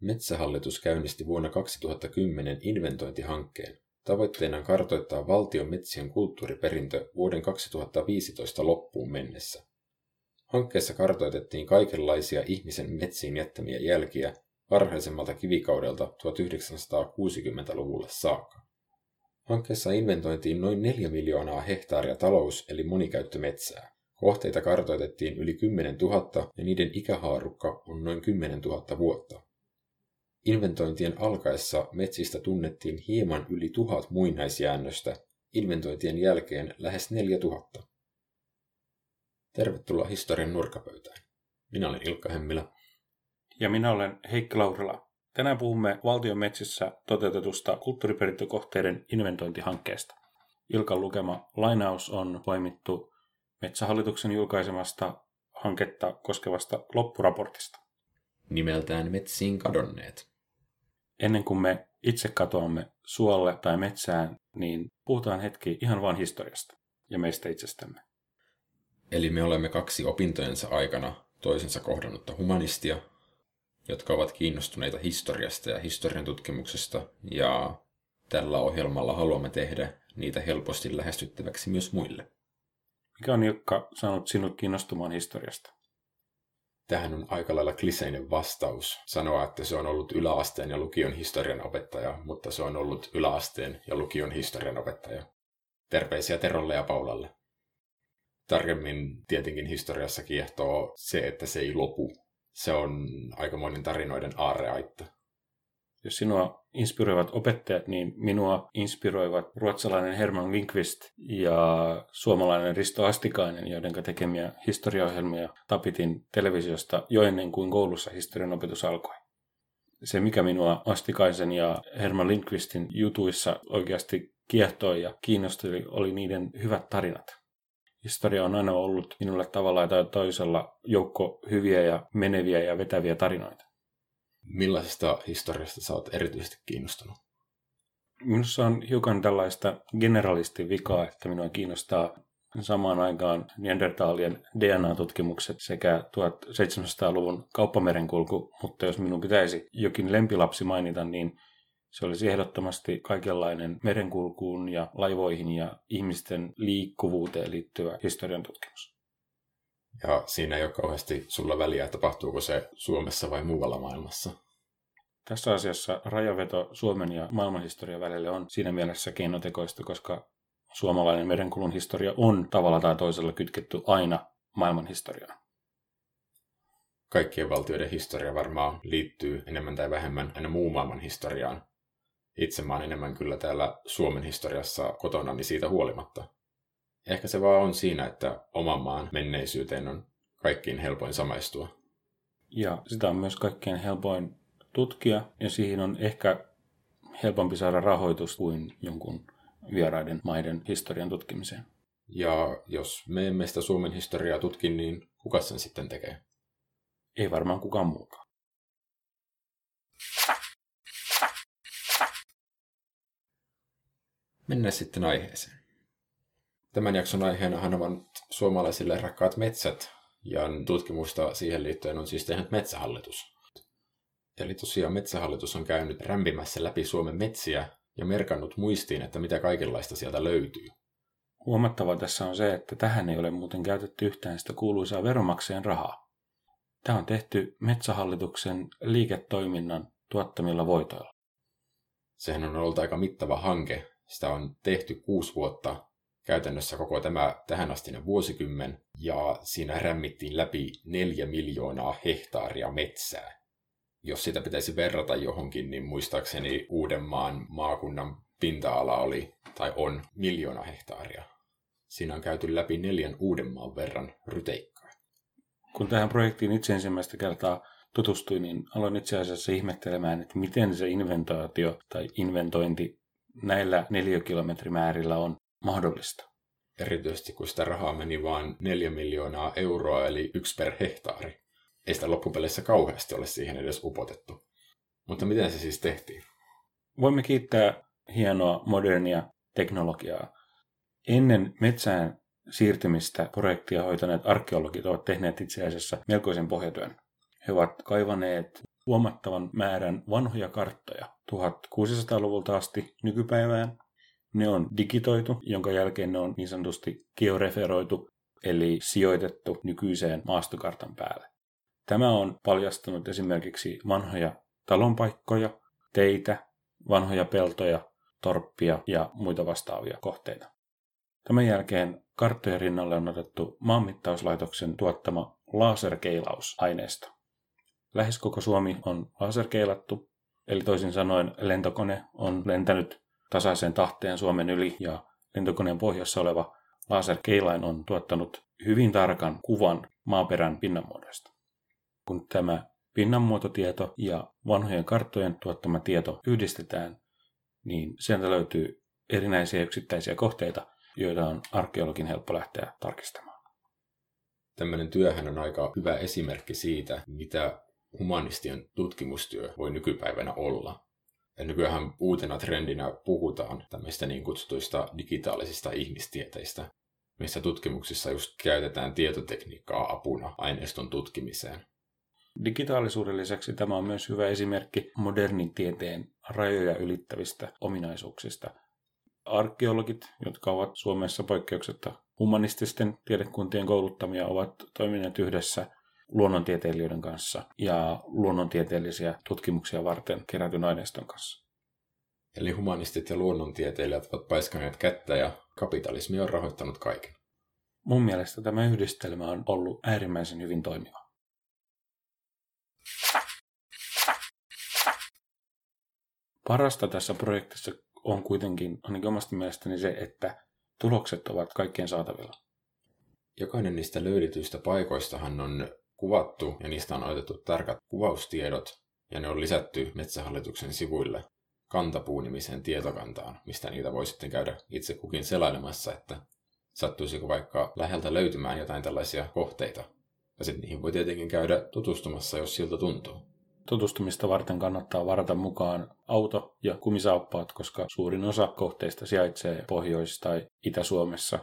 Metsähallitus käynnisti vuonna 2010 inventointihankkeen. Tavoitteena on kartoittaa valtion metsien kulttuuriperintö vuoden 2015 loppuun mennessä. Hankkeessa kartoitettiin kaikenlaisia ihmisen metsiin jättämiä jälkiä varhaisemmalta kivikaudelta 1960-luvulle saakka. Hankkeessa inventoitiin noin 4 miljoonaa hehtaaria talous- eli monikäyttömetsää. Kohteita kartoitettiin yli 10 000 ja niiden ikähaarukka on noin 10 000 vuotta. Inventointien alkaessa metsistä tunnettiin hieman yli tuhat muinaisjäännöstä, inventointien jälkeen lähes 4000. Tervetuloa historian nurkapöytään. Minä olen Ilkka Hemmilä. Ja minä olen Heikki Laurila. Tänään puhumme valtion metsissä toteutetusta kulttuuriperintökohteiden inventointihankkeesta. Ilkan lukema lainaus on poimittu Metsähallituksen julkaisemasta hanketta koskevasta loppuraportista. Nimeltään Metsiin kadonneet. Ennen kuin me itse katoamme suolle tai metsään, niin puhutaan hetki ihan vain historiasta ja meistä itsestämme. Eli me olemme kaksi opintojensa aikana toisensa kohdannutta humanistia, jotka ovat kiinnostuneita historiasta ja historian tutkimuksesta, ja tällä ohjelmalla haluamme tehdä niitä helposti lähestyttäväksi myös muille. Mikä on Ilkka saanut sinut kiinnostumaan historiasta? Tähän on aika lailla kliseinen vastaus sanoa, että se on ollut yläasteen ja lukion historian opettaja, mutta se on ollut yläasteen ja lukion historian opettaja. Terveisiä Terolle ja Paulalle. Tarkemmin tietenkin historiassa kiehtoo se, että se ei lopu. Se on aikamoinen tarinoiden aarreaitta. Jos sinua inspiroivat opettajat, niin minua inspiroivat ruotsalainen Herman Winkvist ja suomalainen Risto Astikainen, joiden tekemiä historiaohjelmia tapitin televisiosta jo ennen kuin koulussa historian opetus alkoi. Se, mikä minua Astikaisen ja Herman Lindqvistin jutuissa oikeasti kiehtoi ja kiinnosteli, oli niiden hyvät tarinat. Historia on aina ollut minulle tavalla tai toisella joukko hyviä ja meneviä ja vetäviä tarinoita. Millaisesta historiasta sä oot erityisesti kiinnostunut? Minussa on hiukan tällaista generalistin vikaa, että minua kiinnostaa samaan aikaan Neandertalien DNA-tutkimukset sekä 1700-luvun kauppamerenkulku, mutta jos minun pitäisi jokin lempilapsi mainita, niin se olisi ehdottomasti kaikenlainen merenkulkuun ja laivoihin ja ihmisten liikkuvuuteen liittyvä historian tutkimus. Ja siinä ei ole kauheasti sulla väliä, tapahtuuko se Suomessa vai muualla maailmassa. Tässä asiassa rajaveto Suomen ja maailmanhistorian välille on siinä mielessä keinotekoista, koska suomalainen merenkulun historia on tavalla tai toisella kytketty aina maailmanhistoriaan. Kaikkien valtioiden historia varmaan liittyy enemmän tai vähemmän aina muu maailman historiaan. Itse mä oon enemmän kyllä täällä Suomen historiassa kotona, niin siitä huolimatta. Ehkä se vaan on siinä, että oman maan menneisyyteen on kaikkiin helpoin samaistua. Ja sitä on myös kaikkein helpoin tutkia, ja siihen on ehkä helpompi saada rahoitus kuin jonkun vieraiden maiden historian tutkimiseen. Ja jos me emme sitä Suomen historiaa tutki, niin kuka sen sitten tekee? Ei varmaan kukaan muukaan. Mennään sitten aiheeseen. Tämän jakson aiheenahan ovat suomalaisille rakkaat metsät, ja tutkimusta siihen liittyen on siis tehnyt Metsähallitus. Eli tosiaan Metsähallitus on käynyt rämpimässä läpi Suomen metsiä ja merkannut muistiin, että mitä kaikenlaista sieltä löytyy. Huomattavaa tässä on se, että tähän ei ole muuten käytetty yhtään sitä kuuluisaa veromakseen rahaa. Tämä on tehty Metsähallituksen liiketoiminnan tuottamilla voitoilla. Sehän on ollut aika mittava hanke. Sitä on tehty kuusi vuotta käytännössä koko tämä tähänastinen vuosikymmen, ja siinä rämmittiin läpi neljä miljoonaa hehtaaria metsää. Jos sitä pitäisi verrata johonkin, niin muistaakseni Uudenmaan maakunnan pinta-ala oli tai on miljoona hehtaaria. Siinä on käyty läpi neljän Uudenmaan verran ryteikkaa. Kun tähän projektiin itse ensimmäistä kertaa tutustuin, niin aloin itse asiassa ihmettelemään, että miten se inventoitio tai inventointi näillä neliökilometrimäärillä on mahdollista. Erityisesti kun sitä rahaa meni vain neljä miljoonaa euroa, eli yksi per hehtaari. Ei sitä loppupeleissä kauheasti ole siihen edes upotettu. Mutta miten se siis tehtiin? Voimme kiittää hienoa modernia teknologiaa. Ennen metsään siirtymistä projektia hoitaneet arkeologit ovat tehneet itse asiassa melkoisen pohjatyön. He ovat kaivaneet huomattavan määrän vanhoja karttoja 1600-luvulta asti nykypäivään. Ne on digitoitu, jonka jälkeen ne on niin sanotusti georeferoitu, eli sijoitettu nykyiseen maastokartan päälle. Tämä on paljastanut esimerkiksi vanhoja talonpaikkoja, teitä, vanhoja peltoja, torppia ja muita vastaavia kohteita. Tämän jälkeen karttojen rinnalle on otettu maanmittauslaitoksen tuottama laserkeilausaineisto. Lähes koko Suomi on laserkeilattu, eli toisin sanoen lentokone on lentänyt tasaiseen tahteen Suomen yli ja lentokoneen pohjassa oleva laserkeilain on tuottanut hyvin tarkan kuvan maaperän pinnanmuodosta. Kun tämä pinnanmuototieto ja vanhojen karttojen tuottama tieto yhdistetään, niin sieltä löytyy erinäisiä yksittäisiä kohteita, joita on arkeologin helppo lähteä tarkistamaan. Tämmöinen työhän on aika hyvä esimerkki siitä, mitä humanistien tutkimustyö voi nykypäivänä olla. Nykyään uutena trendinä puhutaan tämmöistä niin kutsutuista digitaalisista ihmistieteistä, missä tutkimuksissa just käytetään tietotekniikkaa apuna aineiston tutkimiseen. Digitaalisuuden lisäksi tämä on myös hyvä esimerkki modernin tieteen rajoja ylittävistä ominaisuuksista. Arkeologit, jotka ovat Suomessa poikkeuksetta humanististen tiedekuntien kouluttamia, ovat toimineet yhdessä luonnontieteilijöiden kanssa ja luonnontieteellisiä tutkimuksia varten kerätyn aineiston kanssa. Eli humanistit ja luonnontieteilijät ovat paiskaneet kättä ja kapitalismi on rahoittanut kaiken. Mun mielestä tämä yhdistelmä on ollut äärimmäisen hyvin toimiva. Parasta tässä projektissa on kuitenkin, ainakin omasta mielestäni se, että tulokset ovat kaikkien saatavilla. Jokainen niistä löydetyistä paikoistahan on kuvattu ja niistä on otettu tarkat kuvaustiedot ja ne on lisätty Metsähallituksen sivuille kantapuunimiseen tietokantaan, mistä niitä voi sitten käydä itse kukin selailemassa, että sattuisiko vaikka läheltä löytymään jotain tällaisia kohteita. Ja sitten niihin voi tietenkin käydä tutustumassa, jos siltä tuntuu. Tutustumista varten kannattaa varata mukaan auto ja kumisaappaat, koska suurin osa kohteista sijaitsee Pohjois- tai Itä-Suomessa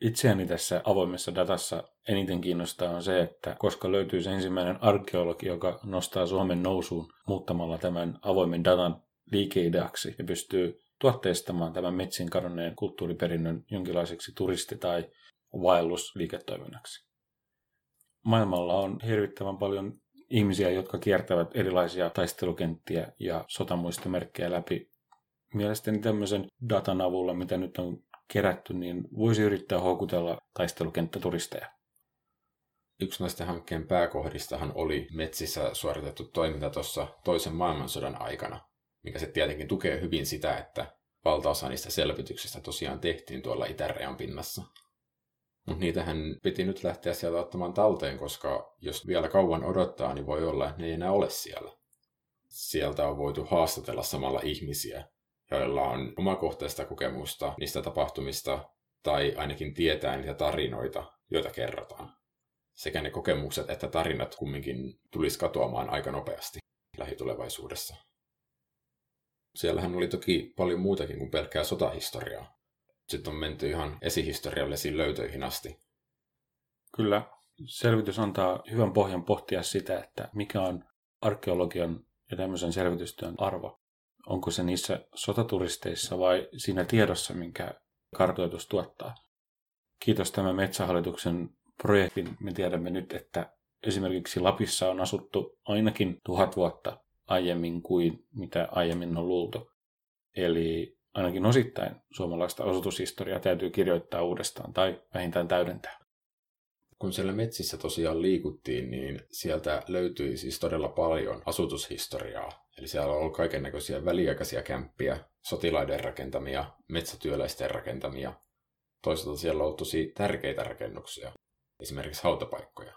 Itseäni tässä avoimessa datassa eniten kiinnostaa on se, että koska löytyy se ensimmäinen arkeologi, joka nostaa Suomen nousuun muuttamalla tämän avoimen datan liikeideaksi ja pystyy tuotteistamaan tämän metsin kadonneen kulttuuriperinnön jonkinlaiseksi turisti- tai vaellusliiketoiminnaksi. Maailmalla on hirvittävän paljon ihmisiä, jotka kiertävät erilaisia taistelukenttiä ja sotamuistomerkkejä läpi. Mielestäni tämmöisen datan avulla, mitä nyt on kerätty, niin voisi yrittää houkutella taistelukenttäturisteja. Yksi näistä hankkeen pääkohdistahan oli metsissä suoritettu toiminta tuossa toisen maailmansodan aikana, mikä se tietenkin tukee hyvin sitä, että valtaosa niistä selvityksistä tosiaan tehtiin tuolla itärajan pinnassa. Mutta niitähän piti nyt lähteä sieltä ottamaan talteen, koska jos vielä kauan odottaa, niin voi olla, että ne ei enää ole siellä. Sieltä on voitu haastatella samalla ihmisiä, joilla on omakohtaista kokemusta niistä tapahtumista tai ainakin tietää niitä tarinoita, joita kerrotaan. Sekä ne kokemukset että tarinat kumminkin tulisi katoamaan aika nopeasti lähitulevaisuudessa. Siellähän oli toki paljon muutakin kuin pelkkää sotahistoriaa. Sitten on menty ihan esihistoriallisiin löytöihin asti. Kyllä, selvitys antaa hyvän pohjan pohtia sitä, että mikä on arkeologian ja tämmöisen selvitystyön arvo onko se niissä sotaturisteissa vai siinä tiedossa, minkä kartoitus tuottaa. Kiitos tämän Metsähallituksen projektin. Me tiedämme nyt, että esimerkiksi Lapissa on asuttu ainakin tuhat vuotta aiemmin kuin mitä aiemmin on luultu. Eli ainakin osittain suomalaista asutushistoriaa täytyy kirjoittaa uudestaan tai vähintään täydentää. Kun siellä metsissä tosiaan liikuttiin, niin sieltä löytyi siis todella paljon asutushistoriaa Eli siellä on ollut kaiken näköisiä väliaikaisia kämppiä, sotilaiden rakentamia, metsätyöläisten rakentamia. Toisaalta siellä on ollut tosi tärkeitä rakennuksia, esimerkiksi hautapaikkoja.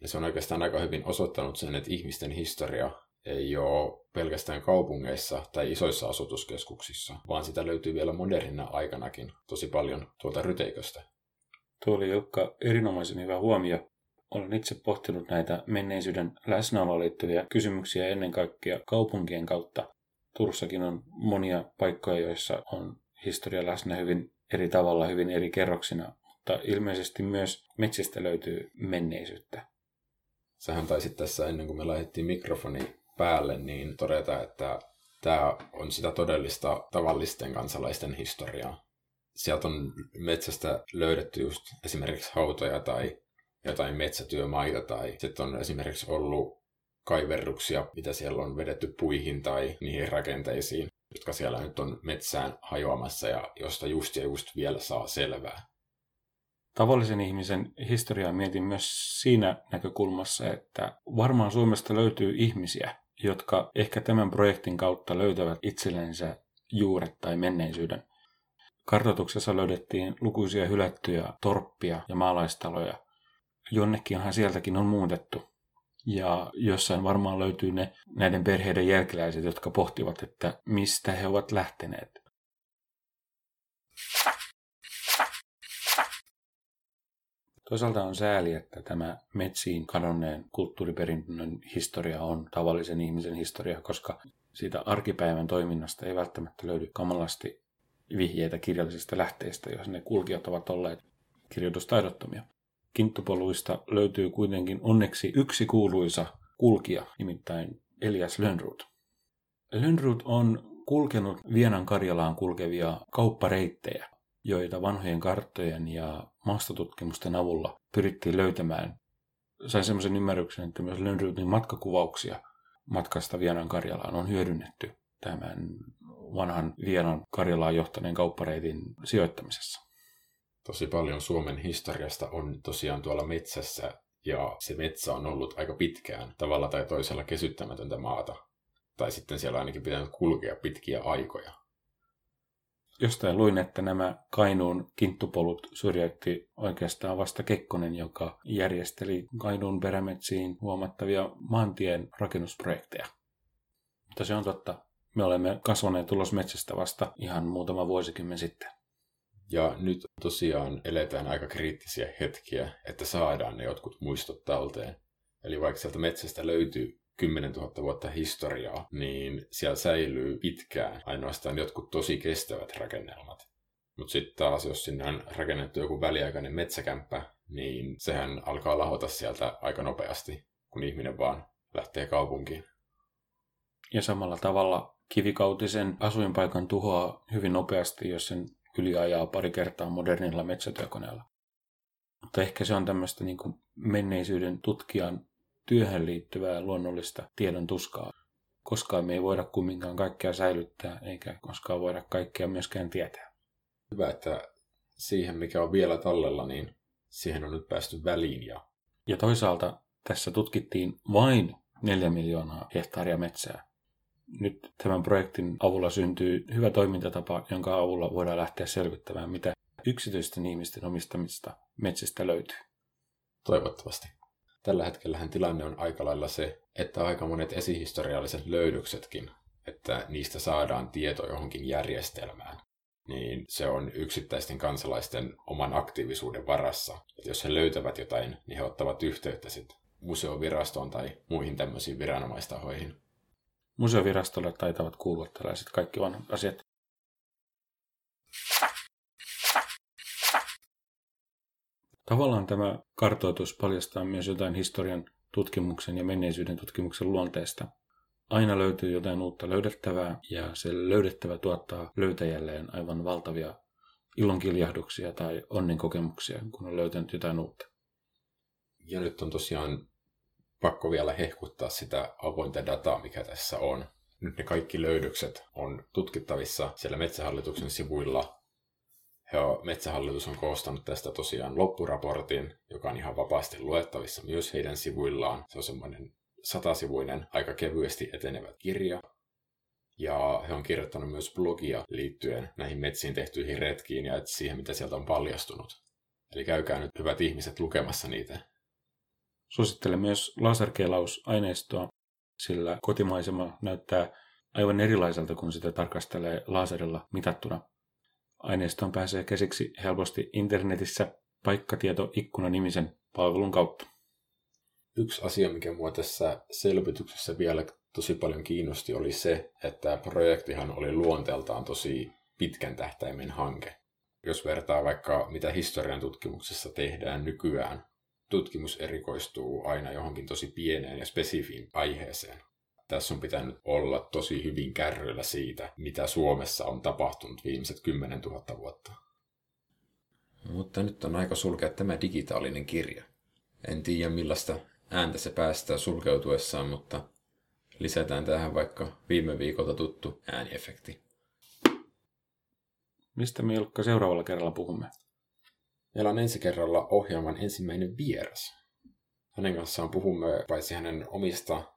Ja se on oikeastaan aika hyvin osoittanut sen, että ihmisten historia ei ole pelkästään kaupungeissa tai isoissa asutuskeskuksissa, vaan sitä löytyy vielä modernina aikanakin tosi paljon tuolta ryteiköstä. Tuo oli Jukka erinomaisen hyvä huomio. Olen itse pohtinut näitä menneisyyden läsnäoloon liittyviä kysymyksiä ennen kaikkea kaupunkien kautta. Turussakin on monia paikkoja, joissa on historia läsnä hyvin eri tavalla, hyvin eri kerroksina, mutta ilmeisesti myös metsistä löytyy menneisyyttä. Sähän taisit tässä ennen kuin me lähdettiin mikrofoni päälle, niin todeta, että tämä on sitä todellista tavallisten kansalaisten historiaa. Sieltä on metsästä löydetty just esimerkiksi hautoja tai jotain metsätyömaita tai sitten on esimerkiksi ollut kaiverruksia, mitä siellä on vedetty puihin tai niihin rakenteisiin, jotka siellä nyt on metsään hajoamassa ja josta just ja just vielä saa selvää. Tavallisen ihmisen historiaa mietin myös siinä näkökulmassa, että varmaan Suomesta löytyy ihmisiä, jotka ehkä tämän projektin kautta löytävät itsellensä juuret tai menneisyyden. Kartoituksessa löydettiin lukuisia hylättyjä torppia ja maalaistaloja. Jonnekinhan sieltäkin on muutettu. Ja jossain varmaan löytyy ne näiden perheiden jälkeläiset, jotka pohtivat, että mistä he ovat lähteneet. Toisaalta on sääli, että tämä metsiin kadonneen kulttuuriperinnön historia on tavallisen ihmisen historia, koska siitä arkipäivän toiminnasta ei välttämättä löydy kamalasti vihjeitä kirjallisista lähteistä, jos ne kulkijat ovat olleet kirjoitustaidottomia. Kinttupoluista löytyy kuitenkin onneksi yksi kuuluisa kulkija, nimittäin Elias Lönnrut. Lönnrut on kulkenut Vienan Karjalaan kulkevia kauppareittejä, joita vanhojen karttojen ja maastotutkimusten avulla pyrittiin löytämään. Sain semmoisen ymmärryksen, että myös Lönnrutin matkakuvauksia matkasta Vienan Karjalaan on hyödynnetty tämän vanhan Vienan Karjalaan johtaneen kauppareitin sijoittamisessa. Tosi paljon Suomen historiasta on tosiaan tuolla metsässä, ja se metsä on ollut aika pitkään tavalla tai toisella kesyttämätöntä maata. Tai sitten siellä ainakin pitänyt kulkea pitkiä aikoja. Jostain luin, että nämä Kainuun kinttupolut syrjäytti oikeastaan vasta Kekkonen, joka järjesteli Kainuun perämetsiin huomattavia maantien rakennusprojekteja. Mutta se on totta. Me olemme kasvaneet ulos metsästä vasta ihan muutama vuosikymmen sitten. Ja nyt tosiaan eletään aika kriittisiä hetkiä, että saadaan ne jotkut muistot talteen. Eli vaikka sieltä metsästä löytyy 10 000 vuotta historiaa, niin siellä säilyy pitkään ainoastaan jotkut tosi kestävät rakennelmat. Mutta sitten taas, jos sinne on rakennettu joku väliaikainen metsäkämppä, niin sehän alkaa lahota sieltä aika nopeasti, kun ihminen vaan lähtee kaupunkiin. Ja samalla tavalla kivikautisen asuinpaikan tuhoaa hyvin nopeasti, jos sen yli ajaa pari kertaa modernilla metsätyökoneella. Mutta ehkä se on tämmöistä niin menneisyyden tutkijan työhön liittyvää luonnollista tiedon tuskaa. Koskaan me ei voida kumminkaan kaikkea säilyttää, eikä koskaan voida kaikkea myöskään tietää. Hyvä, että siihen mikä on vielä tallella, niin siihen on nyt päästy väliin. Ja, ja toisaalta tässä tutkittiin vain 4 miljoonaa hehtaaria metsää. Nyt tämän projektin avulla syntyy hyvä toimintatapa, jonka avulla voidaan lähteä selvittämään, mitä yksityisten ihmisten omistamista metsistä löytyy. Toivottavasti. Tällä hetkellähän tilanne on aika lailla se, että aika monet esihistorialliset löydöksetkin, että niistä saadaan tieto johonkin järjestelmään, niin se on yksittäisten kansalaisten oman aktiivisuuden varassa. Että jos he löytävät jotain, niin he ottavat yhteyttä sitten museovirastoon tai muihin tämmöisiin viranomaistahoihin. Museovirastolle taitavat kuulua tällaiset kaikki vanhat asiat. Tavallaan tämä kartoitus paljastaa myös jotain historian tutkimuksen ja menneisyyden tutkimuksen luonteesta. Aina löytyy jotain uutta löydettävää ja se löydettävä tuottaa löytäjälleen aivan valtavia ilonkiljahduksia tai onnenkokemuksia, kun on löytänyt jotain uutta. Ja nyt on tosiaan pakko vielä hehkuttaa sitä avointa dataa, mikä tässä on. Nyt ne kaikki löydökset on tutkittavissa siellä Metsähallituksen sivuilla Joo, Metsähallitus on koostanut tästä tosiaan loppuraportin, joka on ihan vapaasti luettavissa myös heidän sivuillaan. Se on semmoinen satasivuinen, aika kevyesti etenevä kirja. Ja he on kirjoittanut myös blogia liittyen näihin metsiin tehtyihin retkiin ja siihen, mitä sieltä on paljastunut. Eli käykää nyt hyvät ihmiset lukemassa niitä. Suosittelen myös laserkelausaineistoa, sillä kotimaisema näyttää aivan erilaiselta, kun sitä tarkastelee laserilla mitattuna. Aineistoon pääsee käsiksi helposti internetissä paikkatieto-ikkuna nimisen palvelun kautta. Yksi asia, mikä mua tässä selvityksessä vielä tosi paljon kiinnosti, oli se, että projektihan oli luonteeltaan tosi pitkän tähtäimen hanke. Jos vertaa vaikka mitä historian tutkimuksessa tehdään nykyään, tutkimus erikoistuu aina johonkin tosi pieneen ja spesifiin aiheeseen. Tässä on pitänyt olla tosi hyvin kärryillä siitä, mitä Suomessa on tapahtunut viimeiset 10 000 vuotta. Mutta nyt on aika sulkea tämä digitaalinen kirja. En tiedä millaista ääntä se päästää sulkeutuessaan, mutta lisätään tähän vaikka viime viikolta tuttu ääniefekti. Mistä me Ilkka seuraavalla kerralla puhumme? Meillä on ensi kerralla ohjelman ensimmäinen vieras. Hänen kanssaan puhumme paitsi hänen omista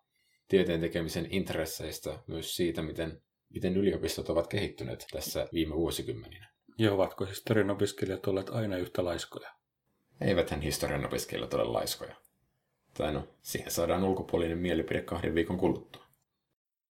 tieteen tekemisen intresseistä, myös siitä, miten, miten yliopistot ovat kehittyneet tässä viime vuosikymmeninä. Ja ovatko historian opiskelijat olleet aina yhtä laiskoja? Eiväthän historian opiskelijat ole laiskoja. Tai no, siihen saadaan ulkopuolinen mielipide kahden viikon kuluttua.